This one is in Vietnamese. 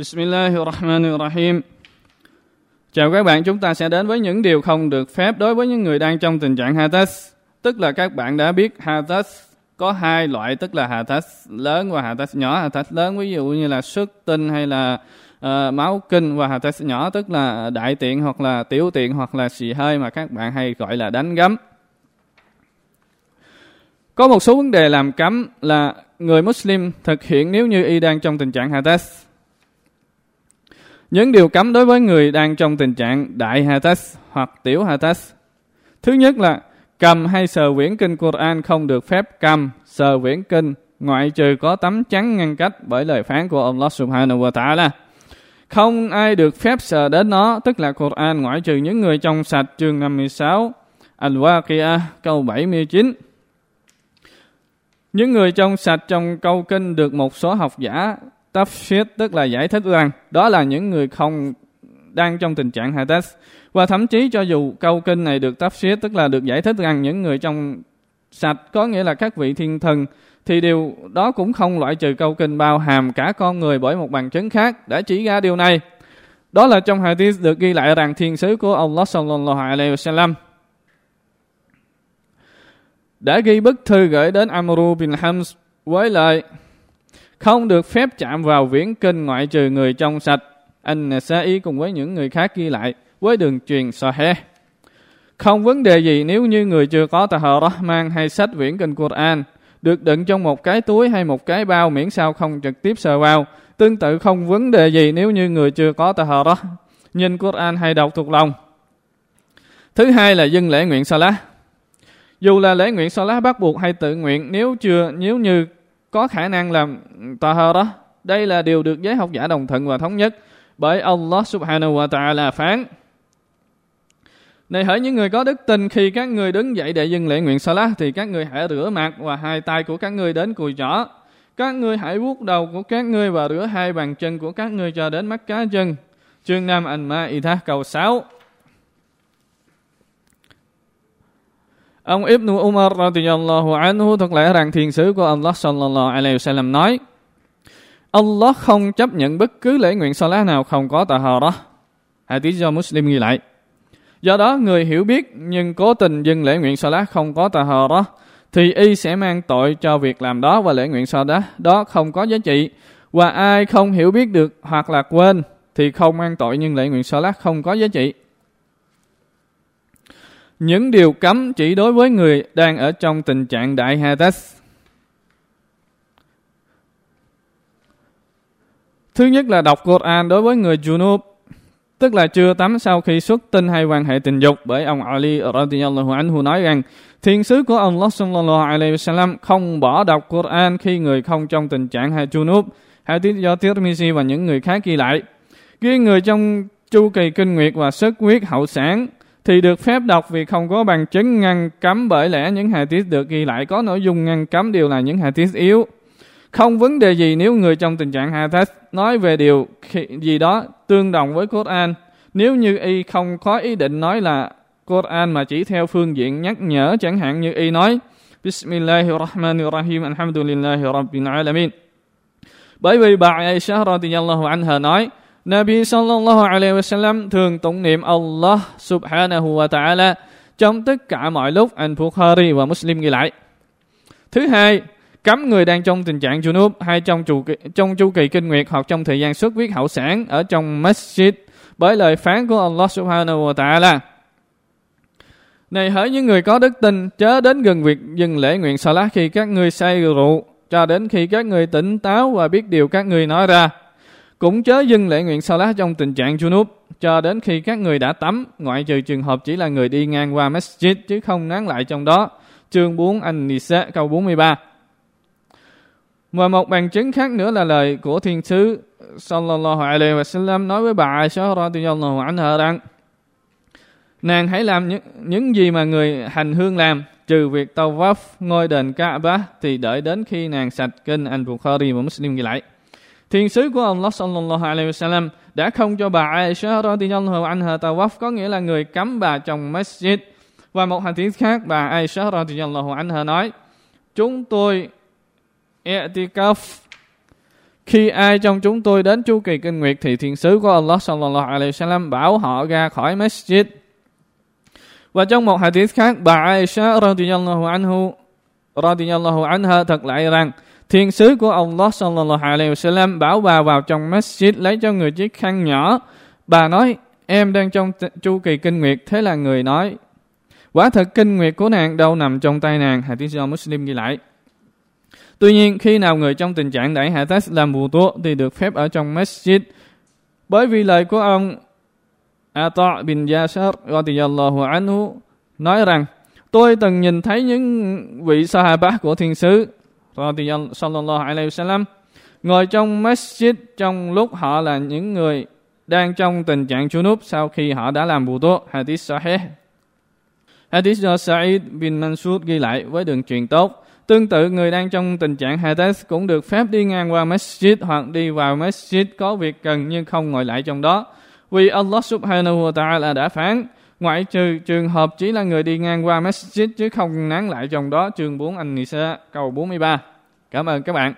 Bismillahirrahmanirrahim. Chào các bạn, chúng ta sẽ đến với những điều không được phép đối với những người đang trong tình trạng Hadas. Tức là các bạn đã biết Hadas có hai loại, tức là Hadas lớn và Hadas nhỏ. Hadas lớn ví dụ như là xuất tinh hay là uh, máu kinh và Hadas nhỏ tức là đại tiện hoặc là tiểu tiện hoặc là xì hơi mà các bạn hay gọi là đánh gấm. Có một số vấn đề làm cấm là người Muslim thực hiện nếu như y đang trong tình trạng Hadas những điều cấm đối với người đang trong tình trạng đại hatas hoặc tiểu hatas. Thứ nhất là cầm hay sờ quyển kinh Quran không được phép cầm, sờ quyển kinh ngoại trừ có tấm chắn ngăn cách bởi lời phán của Allah Subhanahu wa Ta'ala. Không ai được phép sờ đến nó, tức là Quran ngoại trừ những người trong sạch chương 56, Al-Waqi'ah câu 79. Những người trong sạch trong câu kinh được một số học giả tafsir tức là giải thích rằng đó là những người không đang trong tình trạng hadas và thậm chí cho dù câu kinh này được tafsir tức là được giải thích rằng những người trong sạch, có nghĩa là các vị thiên thần, thì điều đó cũng không loại trừ câu kinh bao hàm cả con người bởi một bằng chứng khác đã chỉ ra điều này. Đó là trong hadith được ghi lại rằng thiên sứ của Allah sallallahu alaihi wasallam. Đã ghi bức thư gửi đến Amru bin Hams với lời không được phép chạm vào viễn kinh ngoại trừ người trong sạch. Anh ý cùng với những người khác ghi lại, với đường truyền Sahih. Không vấn đề gì nếu như người chưa có Tahara mang hay sách viễn kinh Quran, được đựng trong một cái túi hay một cái bao miễn sao không trực tiếp sờ vào. Tương tự không vấn đề gì nếu như người chưa có Tahara nhìn Quran hay đọc thuộc lòng. Thứ hai là dân lễ nguyện Salah. Dù là lễ nguyện Salah bắt buộc hay tự nguyện, nếu chưa, nếu như có khả năng làm tahara. Đây là điều được giới học giả đồng thuận và thống nhất bởi Allah subhanahu wa ta'ala phán. Này hỡi những người có đức tin, khi các người đứng dậy để dừng lễ nguyện salat thì các người hãy rửa mặt và hai tay của các người đến cùi chỏ. Các người hãy vuốt đầu của các người và rửa hai bàn chân của các người cho đến mắt cá chân. Chương Nam An-Ma-i-thah cầu 6 Ông Ibn Umar radiyallahu anhu thuật lẽ rằng thiền sứ của Allah sallallahu alaihi wasallam nói, Allah không chấp nhận bất cứ lễ nguyện salat nào không có tahara. Hadith do Muslim ghi lại. Do đó, người hiểu biết nhưng cố tình dừng lễ nguyện salat không có tahara thì y sẽ mang tội cho việc làm đó và lễ nguyện salat đó không có giá trị. Và ai không hiểu biết được hoặc là quên thì không mang tội nhưng lễ nguyện salat không có giá trị. Những điều cấm chỉ đối với người đang ở trong tình trạng đại hadas. Thứ nhất là đọc Quran đối với người junub, tức là chưa tắm sau khi xuất tinh hay quan hệ tình dục bởi ông Ali radhiyallahu anhu nói rằng thiên sứ của ông Allah sallallahu alaihi wasallam không bỏ đọc Quran khi người không trong tình trạng hay junub. Hadith do Tirmizi và những người khác ghi lại. Khi người trong chu kỳ kinh nguyệt và sức huyết hậu sản thì được phép đọc vì không có bằng chứng ngăn cấm bởi lẽ những hadith được ghi lại có nội dung ngăn cấm đều là những hadith yếu. Không vấn đề gì nếu người trong tình trạng hadith nói về điều gì đó tương đồng với Quran. Nếu như y không có ý định nói là Quran mà chỉ theo phương diện nhắc nhở, chẳng hạn như y nói, Bismillahirrahmanirrahim, Alhamdulillahi Rabbil Alamin. Bởi vì bà Aisha radiyallahu anha nói Nabi sallallahu alaihi wasallam thường tụng niệm Allah subhanahu wa ta'ala trong tất cả mọi lúc anh Bukhari và Muslim ghi lại. Thứ hai, cấm người đang trong tình trạng junub hay trong chu kỳ, trong chu kỳ kinh nguyệt hoặc trong thời gian xuất huyết hậu sản ở trong masjid bởi lời phán của Allah subhanahu wa ta'ala. Này hỡi những người có đức tin, chớ đến gần việc dừng lễ nguyện salat khi các ngươi say rượu, cho đến khi các ngươi tỉnh táo và biết điều các ngươi nói ra. Cũng chớ dừng lễ nguyện Salah trong tình trạng junub cho đến khi các người đã tắm, ngoại trừ trường hợp chỉ là người đi ngang qua masjid chứ không nán lại trong đó. Chương 4 An-Nisa câu 43. Và một bằng chứng khác nữa là lời của thiên sứ sallallahu alaihi wa sallam nói với bà Aisha radhiyallahu anha rằng nàng hãy làm những, những gì mà người hành hương làm trừ việc tawaf ngôi đền Kaaba thì đợi đến khi nàng sạch kinh anh Bukhari và Muslim ghi lại. Thiên sứ của Allah sallallahu alaihi wasallam đã không cho bà Aisha radhiyallahu anha tawaf có nghĩa là người cấm bà trong masjid. Và một hadith khác bà Aisha radhiyallahu anha nói: "Chúng tôi i'tikaf khi ai trong chúng tôi đến chu kỳ kinh nguyệt thì thiên sứ của Allah sallallahu alaihi wasallam bảo họ ra khỏi masjid. Và trong một hadith khác, bà Aisha radhiyallahu anhu radhiyallahu anha thật lại rằng thiên sứ của Allah sallallahu alaihi wasallam bảo bà vào trong masjid lấy cho người chiếc khăn nhỏ. Bà nói, em đang trong chu kỳ kinh nguyệt. Thế là người nói, quả thật kinh nguyệt của nàng đâu nằm trong tay nàng. Hadith do Muslim ghi lại. Tuy nhiên, khi nào người trong tình trạng đẩy hạ test làm bù tố thì được phép ở trong masjid. Bởi vì lời của ông Ata bin Yasar radiyallahu anhu nói rằng tôi từng nhìn thấy những vị sahaba của thiên sứ sallallahu alaihi wasallam ngồi trong masjid trong lúc họ là những người đang trong tình trạng junub sau khi họ đã làm bù tố hadith sahih hadith do Sa'id bin Mansur ghi lại với đường truyền tốt Tương tự người đang trong tình trạng Hades cũng được phép đi ngang qua masjid hoặc đi vào masjid có việc cần nhưng không ngồi lại trong đó. Vì Allah subhanahu wa ta'ala đã phán, ngoại trừ trường hợp chỉ là người đi ngang qua masjid chứ không nán lại trong đó. Chương 4 An-Nisa câu 43. Cảm ơn các bạn.